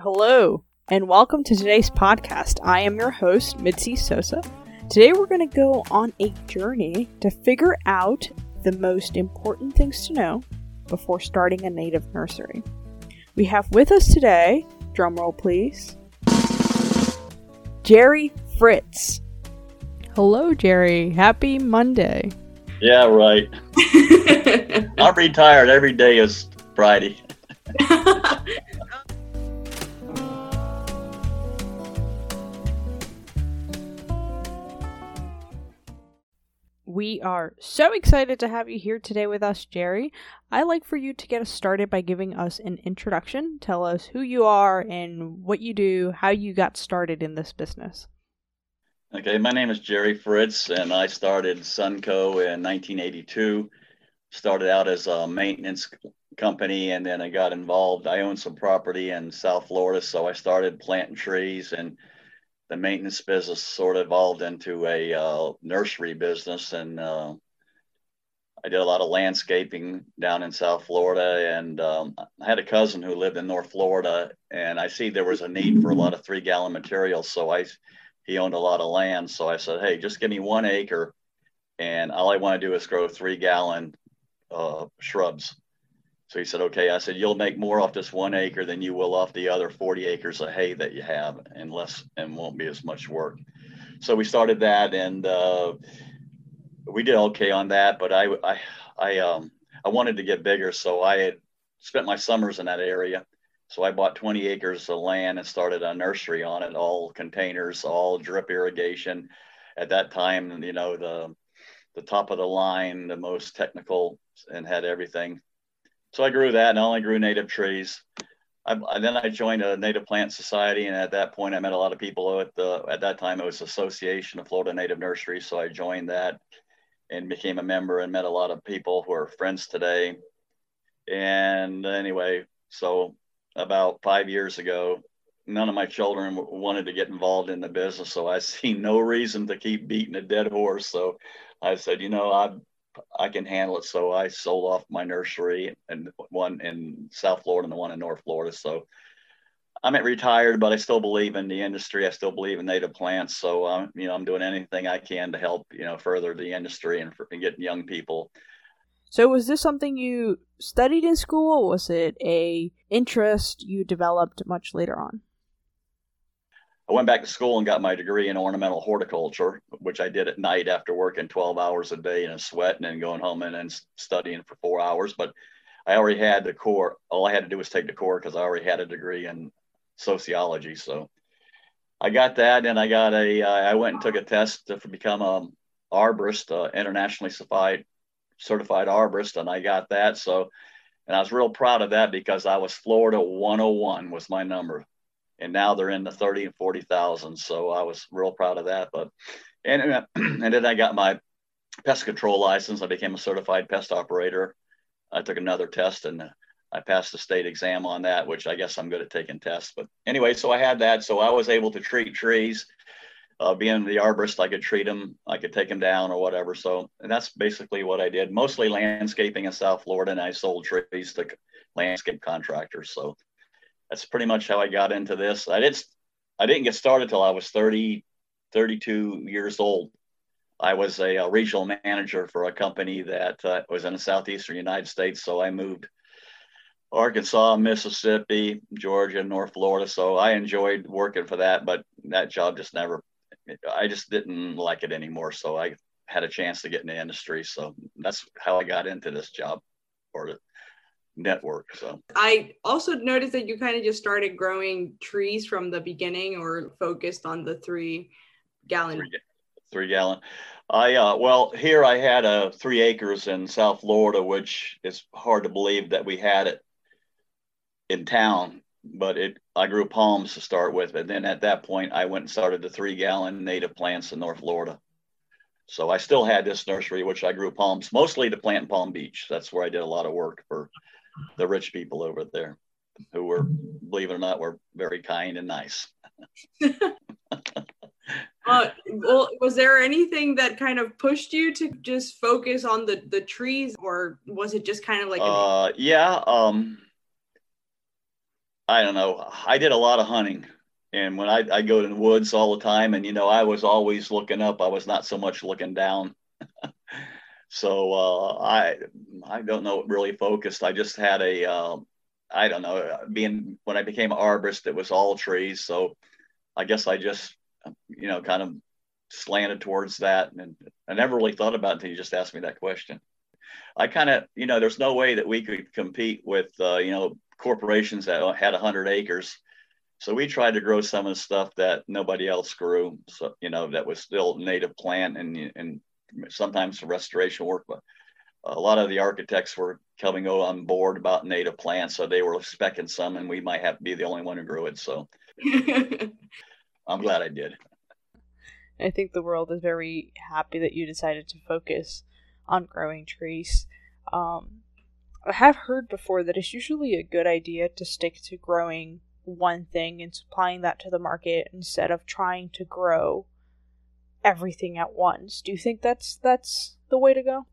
Hello, and welcome to today's podcast. I am your host, Mitzi Sosa. Today, we're going to go on a journey to figure out the most important things to know before starting a native nursery. We have with us today, drumroll please, Jerry Fritz. Hello, Jerry. Happy Monday. Yeah, right. I'm retired. Every day is Friday. We are so excited to have you here today with us, Jerry. I'd like for you to get us started by giving us an introduction. Tell us who you are and what you do, how you got started in this business. Okay, my name is Jerry Fritz, and I started SUNCO in 1982. Started out as a maintenance company, and then I got involved. I owned some property in South Florida, so I started planting trees and the maintenance business sort of evolved into a uh, nursery business and uh, i did a lot of landscaping down in south florida and um, i had a cousin who lived in north florida and i see there was a need for a lot of three gallon materials so i he owned a lot of land so i said hey just give me one acre and all i want to do is grow three gallon uh, shrubs so he said, okay. I said, you'll make more off this one acre than you will off the other 40 acres of hay that you have and less and won't be as much work. So we started that and uh, we did okay on that, but I, I, I, um, I wanted to get bigger. So I had spent my summers in that area. So I bought 20 acres of land and started a nursery on it, all containers, all drip irrigation. At that time, you know, the, the top of the line, the most technical and had everything so I grew that and I only grew native trees. I, then I joined a native plant society, and at that point, I met a lot of people at the at that time it was Association of Florida Native Nurseries. So I joined that and became a member and met a lot of people who are friends today. And anyway, so about five years ago, none of my children wanted to get involved in the business, so I see no reason to keep beating a dead horse. So I said, you know, I've I can handle it. So I sold off my nursery and one in South Florida and the one in North Florida. So I'm at retired, but I still believe in the industry. I still believe in native plants. So um, you know, I'm doing anything I can to help you know further the industry and, for, and get young people. So was this something you studied in school? was it a interest you developed much later on? I went back to school and got my degree in ornamental horticulture, which I did at night after working 12 hours a day in a sweat and then going home and then studying for four hours. But I already had the core. All I had to do was take the core because I already had a degree in sociology. So I got that, and I got a. Uh, I went and took a test to become a arborist, uh, internationally certified certified arborist, and I got that. So, and I was real proud of that because I was Florida 101 was my number and now they're in the 30 and 40,000. So I was real proud of that. But, and, and then I got my pest control license. I became a certified pest operator. I took another test and I passed the state exam on that, which I guess I'm good at taking tests. But anyway, so I had that. So I was able to treat trees. Uh, being the arborist, I could treat them, I could take them down or whatever. So that's basically what I did. Mostly landscaping in South Florida, and I sold trees to landscape contractors. So that's pretty much how I got into this. I didn't I didn't get started till I was 30, 32 years old. I was a, a regional manager for a company that uh, was in the southeastern United States. So I moved Arkansas, Mississippi, Georgia, North Florida. So I enjoyed working for that, but that job just never. I just didn't like it anymore. So I had a chance to get in the industry. So that's how I got into this job or network. So I also noticed that you kind of just started growing trees from the beginning or focused on the three gallon. Three, three gallon. I uh, well here I had a uh, three acres in South Florida, which is hard to believe that we had it in town. But it I grew palms to start with, and then at that point I went and started the three gallon native plants in North Florida. So I still had this nursery, which I grew palms mostly to plant in Palm Beach. That's where I did a lot of work for the rich people over there who were, believe it or not, were very kind and nice. uh, well, was there anything that kind of pushed you to just focus on the the trees, or was it just kind of like? Uh, yeah. Um, I don't know. I did a lot of hunting. And when I, I go to the woods all the time, and you know, I was always looking up. I was not so much looking down. so uh, I I don't know really focused. I just had a uh, I don't know being when I became an arborist, it was all trees. So I guess I just you know kind of slanted towards that, and I never really thought about it until you just asked me that question. I kind of you know there's no way that we could compete with uh, you know corporations that had 100 acres so we tried to grow some of the stuff that nobody else grew. So you know that was still native plant and and sometimes restoration work, but a lot of the architects were coming on board about native plants, so they were specking some, and we might have to be the only one who grew it. So I'm glad I did. I think the world is very happy that you decided to focus on growing trees. Um, I have heard before that it's usually a good idea to stick to growing one thing and supplying that to the market instead of trying to grow everything at once. Do you think that's that's the way to go?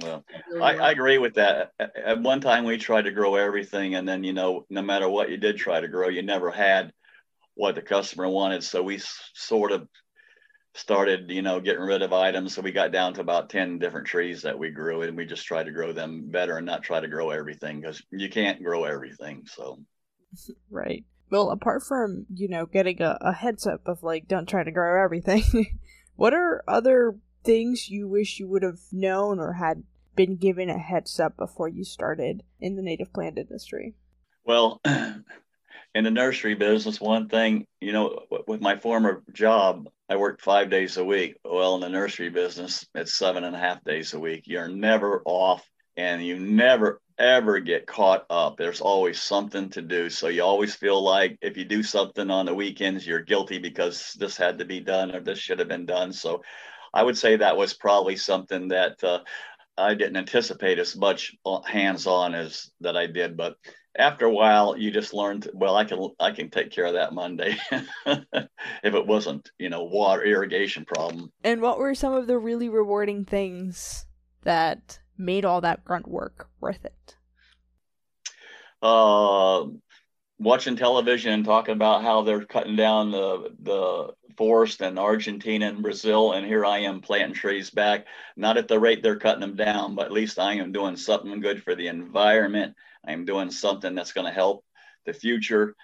Well, I, I agree with that. At one time, we tried to grow everything, and then you know, no matter what you did try to grow, you never had what the customer wanted. So we sort of started, you know, getting rid of items. So we got down to about 10 different trees that we grew, and we just tried to grow them better and not try to grow everything because you can't grow everything. So right. Well, apart from, you know, getting a, a heads up of like, don't try to grow everything, what are other things you wish you would have known or had been given a heads up before you started in the native plant industry? Well, in the nursery business, one thing, you know, with my former job, I worked five days a week. Well, in the nursery business, it's seven and a half days a week. You're never off and you never ever get caught up. There's always something to do. So you always feel like if you do something on the weekends, you're guilty because this had to be done or this should have been done. So I would say that was probably something that uh, I didn't anticipate as much hands on as that I did. But after a while, you just learned, well, I can I can take care of that Monday if it wasn't, you know, water irrigation problem. And what were some of the really rewarding things that made all that grunt work worth it? Uh, watching television and talking about how they're cutting down the the forest in Argentina and Brazil, and here I am planting trees back. Not at the rate they're cutting them down, but at least I am doing something good for the environment. I'm doing something that's going to help the future.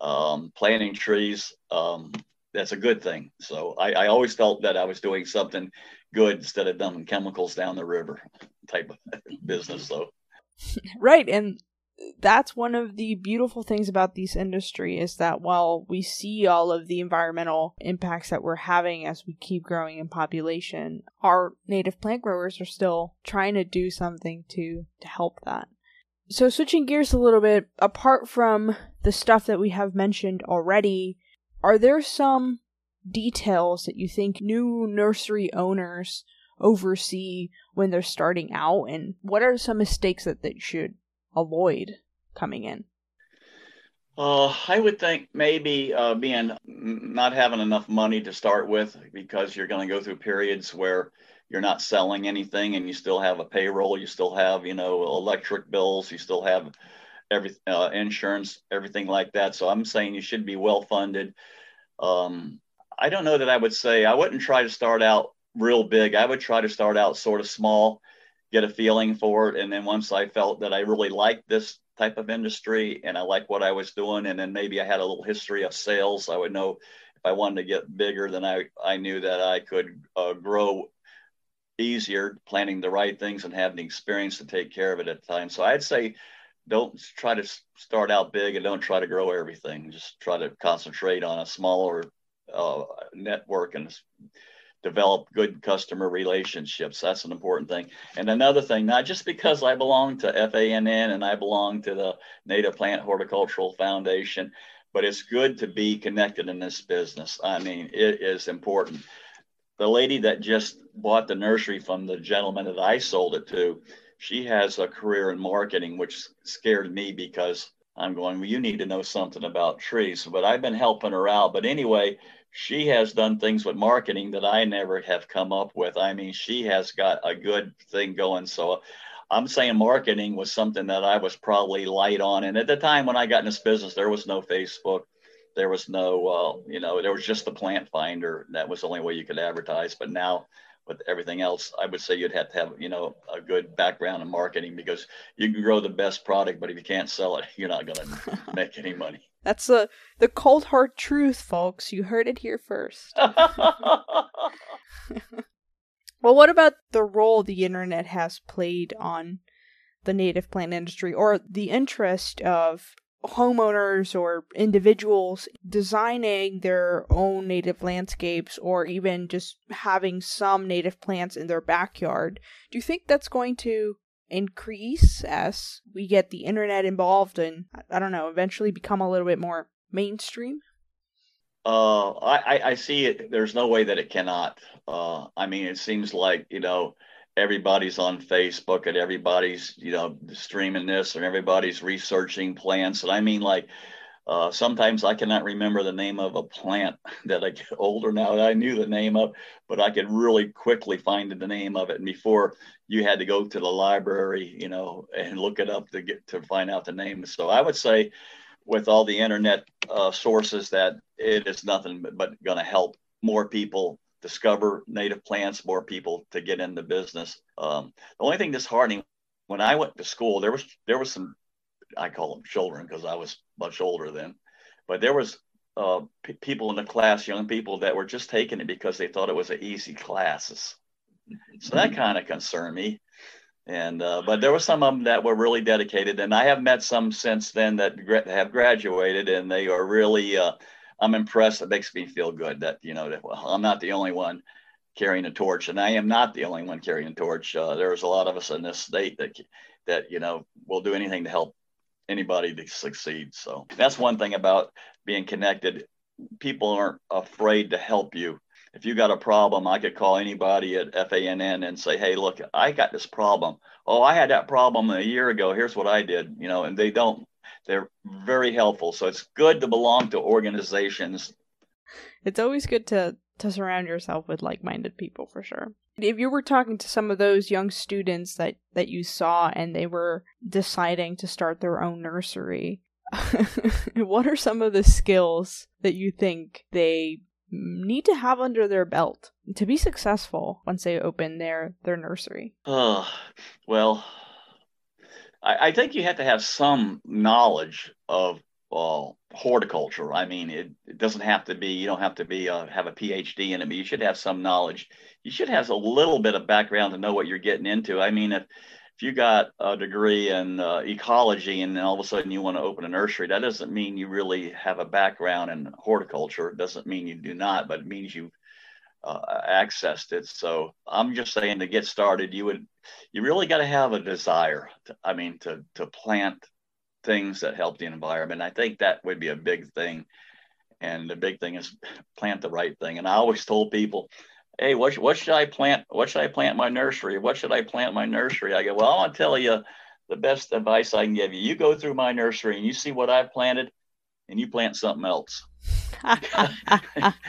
Um, planting trees, um, that's a good thing. So I, I always felt that I was doing something good instead of dumping chemicals down the river type of business though. Right and that's one of the beautiful things about this industry is that while we see all of the environmental impacts that we're having as we keep growing in population our native plant growers are still trying to do something to to help that. So switching gears a little bit apart from the stuff that we have mentioned already are there some details that you think new nursery owners oversee when they're starting out and what are some mistakes that they should avoid coming in uh, I would think maybe uh, being not having enough money to start with because you're going to go through periods where you're not selling anything and you still have a payroll, you still have you know electric bills, you still have every uh, insurance, everything like that. So I'm saying you should be well funded. Um, I don't know that I would say I wouldn't try to start out real big. I would try to start out sort of small, get a feeling for it, and then once I felt that I really liked this type of industry and I like what I was doing, and then maybe I had a little history of sales, I would know if I wanted to get bigger, then I I knew that I could uh, grow easier, planning the right things and having the experience to take care of it at the time. So I'd say don't try to start out big and don't try to grow everything. Just try to concentrate on a smaller uh, network and develop good customer relationships. That's an important thing. And another thing, not just because I belong to FANN and I belong to the Native Plant Horticultural Foundation, but it's good to be connected in this business. I mean, it is important. The lady that just bought the nursery from the gentleman that I sold it to, she has a career in marketing, which scared me because I'm going, well, you need to know something about trees. But I've been helping her out. But anyway, she has done things with marketing that I never have come up with. I mean, she has got a good thing going. So I'm saying marketing was something that I was probably light on. And at the time when I got in this business, there was no Facebook, there was no, uh, you know, there was just the plant finder. That was the only way you could advertise. But now with everything else, I would say you'd have to have, you know, a good background in marketing because you can grow the best product, but if you can't sell it, you're not going to make any money. That's the the cold hard truth, folks. You heard it here first. well, what about the role the internet has played on the native plant industry or the interest of homeowners or individuals designing their own native landscapes or even just having some native plants in their backyard. Do you think that's going to increase as we get the internet involved and I don't know, eventually become a little bit more mainstream? Uh, I, I see it. There's no way that it cannot. Uh, I mean, it seems like, you know, everybody's on Facebook and everybody's, you know, streaming this and everybody's researching plants. And I mean, like, uh, sometimes I cannot remember the name of a plant that I get older now that I knew the name of, but I could really quickly find the name of it. And before you had to go to the library, you know, and look it up to get to find out the name. So I would say, with all the internet uh, sources, that it is nothing but, but going to help more people discover native plants, more people to get in the business. Um, the only thing disheartening when I went to school, there was there was some I call them children because I was much older then, but there was uh, p- people in the class, young people that were just taking it because they thought it was an easy classes. So that mm-hmm. kind of concerned me. And uh, but there were some of them that were really dedicated, and I have met some since then that gra- have graduated, and they are really uh, I'm impressed. It makes me feel good that you know that well, I'm not the only one carrying a torch, and I am not the only one carrying a torch. Uh, there's a lot of us in this state that that you know will do anything to help anybody to succeed. So that's one thing about being connected. People aren't afraid to help you. If you got a problem, I could call anybody at FANN and say, "Hey, look, I got this problem. Oh, I had that problem a year ago. Here's what I did." You know, and they don't they're very helpful. So it's good to belong to organizations. It's always good to to surround yourself with like-minded people for sure. If you were talking to some of those young students that that you saw and they were deciding to start their own nursery, what are some of the skills that you think they need to have under their belt to be successful once they open their their nursery? Uh, well, I, I think you have to have some knowledge of uh, horticulture. I mean, it, it, doesn't have to be, you don't have to be, uh, have a PhD in it, but you should have some knowledge. You should have a little bit of background to know what you're getting into. I mean, if, if you got a degree in uh, ecology and then all of a sudden you want to open a nursery, that doesn't mean you really have a background in horticulture. It doesn't mean you do not, but it means you've uh, accessed it. So I'm just saying to get started, you would, you really got to have a desire. To, I mean, to to plant things that help the environment. I think that would be a big thing. And the big thing is plant the right thing. And I always told people, hey, what, what should I plant? What should I plant my nursery? What should I plant my nursery? I go, well, I want to tell you the best advice I can give you. You go through my nursery and you see what I've planted and you plant something else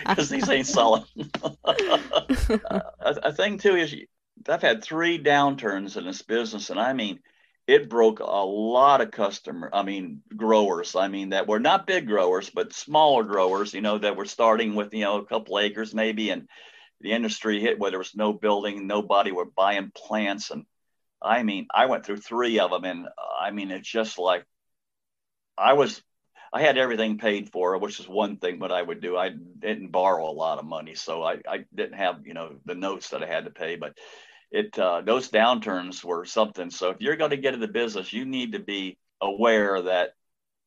because these ain't solid. a, a thing too is I've had three downturns in this business, and I mean, it broke a lot of customer. I mean, growers. I mean, that were not big growers, but smaller growers. You know, that were starting with you know a couple acres maybe, and the industry hit where there was no building, nobody were buying plants, and I mean, I went through three of them, and uh, I mean, it's just like I was I had everything paid for, which is one thing But I would do. I didn't borrow a lot of money, so I, I didn't have you know the notes that I had to pay. But it uh, those downturns were something. So if you're going to get into business, you need to be aware that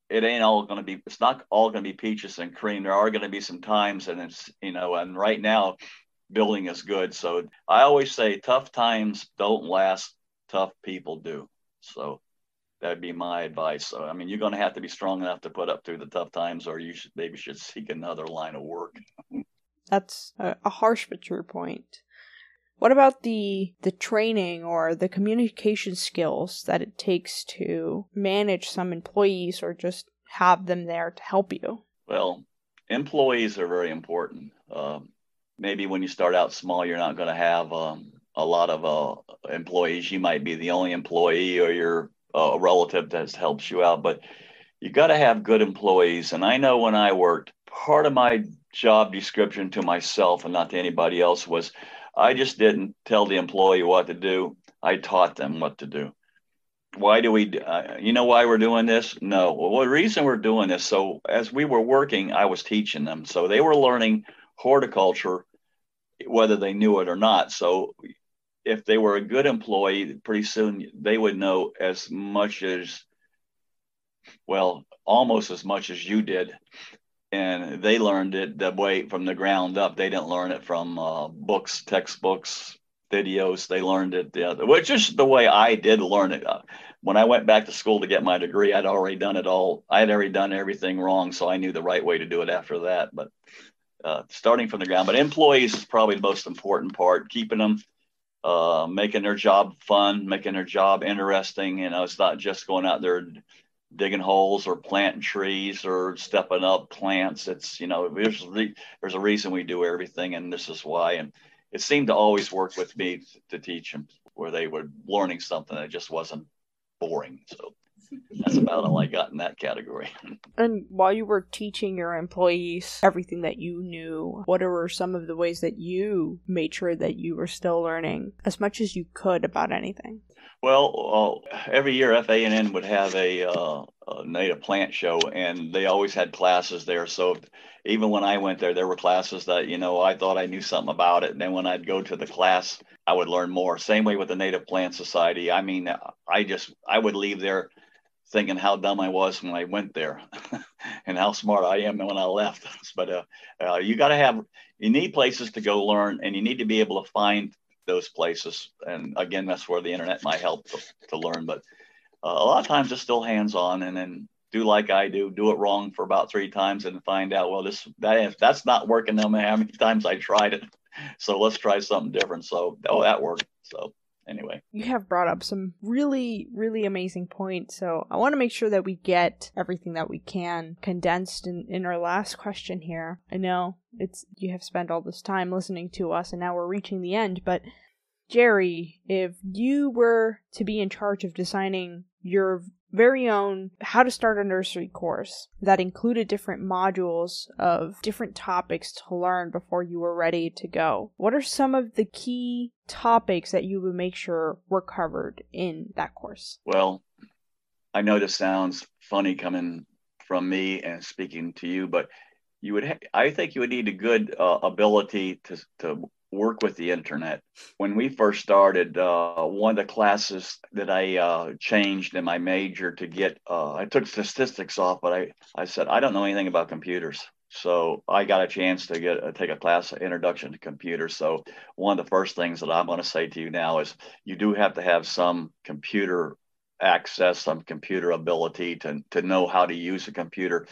it ain't all going to be. It's not all going to be peaches and cream. There are going to be some times, and it's you know, and right now, building is good. So I always say, tough times don't last. Tough people do. So that'd be my advice. So, I mean, you're going to have to be strong enough to put up through the tough times, or you should maybe should seek another line of work. That's a, a harsh but true point. What about the the training or the communication skills that it takes to manage some employees or just have them there to help you? Well, employees are very important. Um, maybe when you start out small, you're not going to have um, a lot of uh, employees. You might be the only employee or your uh, relative that helps you out, but you got to have good employees. And I know when I worked, part of my job description to myself and not to anybody else was I just didn't tell the employee what to do. I taught them what to do. Why do we, uh, you know, why we're doing this? No. Well, the reason we're doing this, so as we were working, I was teaching them. So they were learning horticulture, whether they knew it or not. So if they were a good employee, pretty soon they would know as much as, well, almost as much as you did and they learned it the way from the ground up. They didn't learn it from uh, books, textbooks, videos. They learned it the other, which is the way I did learn it. When I went back to school to get my degree, I'd already done it all. I had already done everything wrong, so I knew the right way to do it after that. But uh, starting from the ground, but employees is probably the most important part. Keeping them, uh, making their job fun, making their job interesting. You know, it's not just going out there digging holes or planting trees or stepping up plants. It's you know there's there's a reason we do everything, and this is why. And it seemed to always work with me to teach them where they were learning something that just wasn't boring. So that's about all I got in that category. And while you were teaching your employees everything that you knew, what were some of the ways that you made sure that you were still learning as much as you could about anything? Well, uh, every year FANN would have a, uh, a, native plant show, and they always had classes there. So even when I went there, there were classes that you know I thought I knew something about it, and then when I'd go to the class, I would learn more. Same way with the Native Plant Society. I mean, I just I would leave there thinking how dumb I was when I went there, and how smart I am when I left. But uh, uh, you got to have you need places to go learn, and you need to be able to find those places. And again, that's where the internet might help to, to learn. But uh, a lot of times it's still hands on, and then do like I do, do it wrong for about three times, and find out well this that that's not working no matter how many times I tried it. So let's try something different. So oh that worked. So anyway. You have brought up some really, really amazing points. So I want to make sure that we get everything that we can condensed in, in our last question here. I know it's you have spent all this time listening to us and now we're reaching the end, but Jerry, if you were to be in charge of designing your very own how to start a nursery course that included different modules of different topics to learn before you were ready to go. What are some of the key topics that you would make sure were covered in that course? Well, I know this sounds funny coming from me and speaking to you, but you would ha- I think you would need a good uh, ability to to work with the internet. When we first started, uh, one of the classes that I uh, changed in my major to get, uh, I took statistics off, but I, I said, I don't know anything about computers. So I got a chance to get uh, take a class, Introduction to Computers. So one of the first things that I'm going to say to you now is you do have to have some computer access, some computer ability to, to know how to use a computer.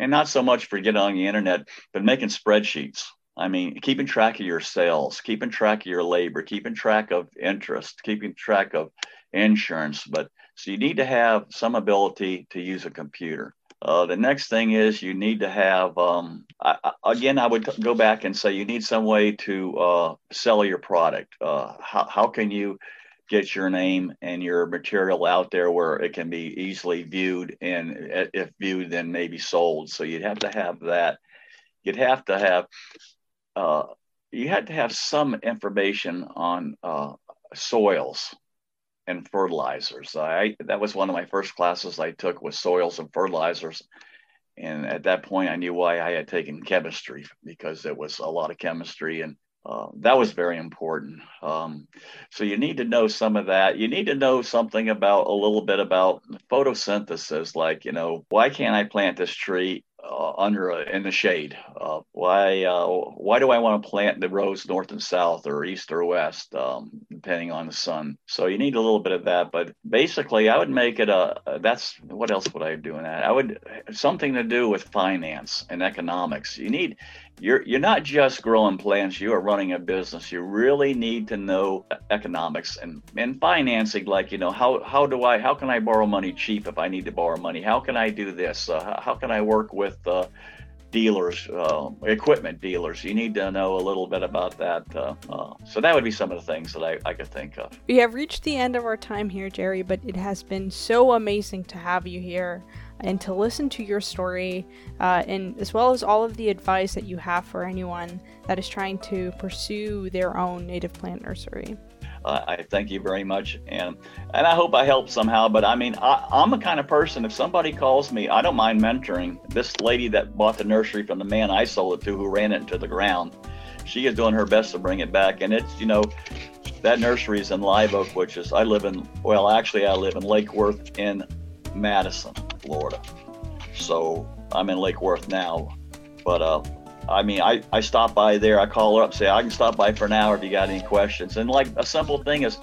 And not so much for getting on the internet, but making spreadsheets I mean, keeping track of your sales, keeping track of your labor, keeping track of interest, keeping track of insurance. But so you need to have some ability to use a computer. Uh, the next thing is you need to have, um, I, again, I would go back and say you need some way to uh, sell your product. Uh, how, how can you get your name and your material out there where it can be easily viewed and if viewed, then maybe sold? So you'd have to have that. You'd have to have uh, you had to have some information on uh, soils and fertilizers. I that was one of my first classes I took was soils and fertilizers, and at that point I knew why I had taken chemistry because it was a lot of chemistry and. Uh, that was very important. Um, so you need to know some of that. You need to know something about a little bit about photosynthesis, like you know, why can't I plant this tree uh, under a, in the shade. Uh, why uh, why do I want to plant the rows north and south or east or west, um, depending on the sun? So you need a little bit of that. But basically, I would make it a. That's what else would I do in that? I would something to do with finance and economics. You need you're you're not just growing plants you are running a business you really need to know economics and and financing like you know how how do i how can i borrow money cheap if i need to borrow money how can i do this uh, how, can i work with uh, dealers, uh, equipment dealers. You need to know a little bit about that. Uh, uh, so that would be some of the things that I, I could think of. We have reached the end of our time here, Jerry, but it has been so amazing to have you here and to listen to your story, uh, and as well as all of the advice that you have for anyone that is trying to pursue their own native plant nursery. Uh, I thank you very much, and and I hope I help somehow. But I mean, I, I'm the kind of person if somebody calls me, I don't mind mentoring. This lady that bought the nursery from the man I sold it to, who ran it into the ground, she is doing her best to bring it back. And it's you know, that nursery is in Live Oak, which is I live in. Well, actually, I live in Lake Worth in Madison, Florida. So I'm in Lake Worth now, but uh, I mean, I, I stop by there, I call her up, say, I can stop by for an hour if you got any questions. And like a simple thing is,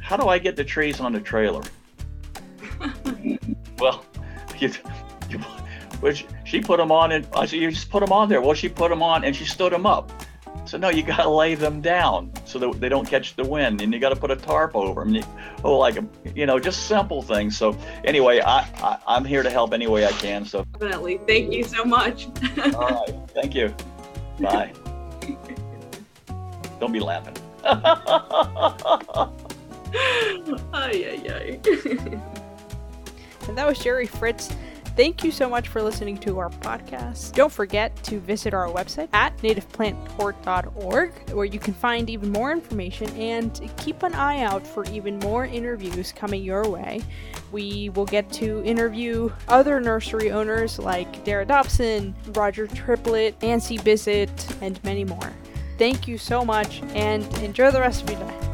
how do I get the trees on the trailer? well, you, you, which she put them on, and I said, you just put them on there. Well, she put them on and she stood them up. So no, you got to lay them down so that they don't catch the wind, and you got to put a tarp over them. oh, like you know, just simple things. So anyway, I, I am here to help any way I can. So definitely, thank you so much. All right, thank you. Bye. don't be laughing. ay, ay, ay. and that was Jerry Fritz. Thank you so much for listening to our podcast. Don't forget to visit our website at nativeplantport.org, where you can find even more information and keep an eye out for even more interviews coming your way. We will get to interview other nursery owners like Dara Dobson, Roger Triplett, Nancy Bissett, and many more. Thank you so much and enjoy the rest of your day.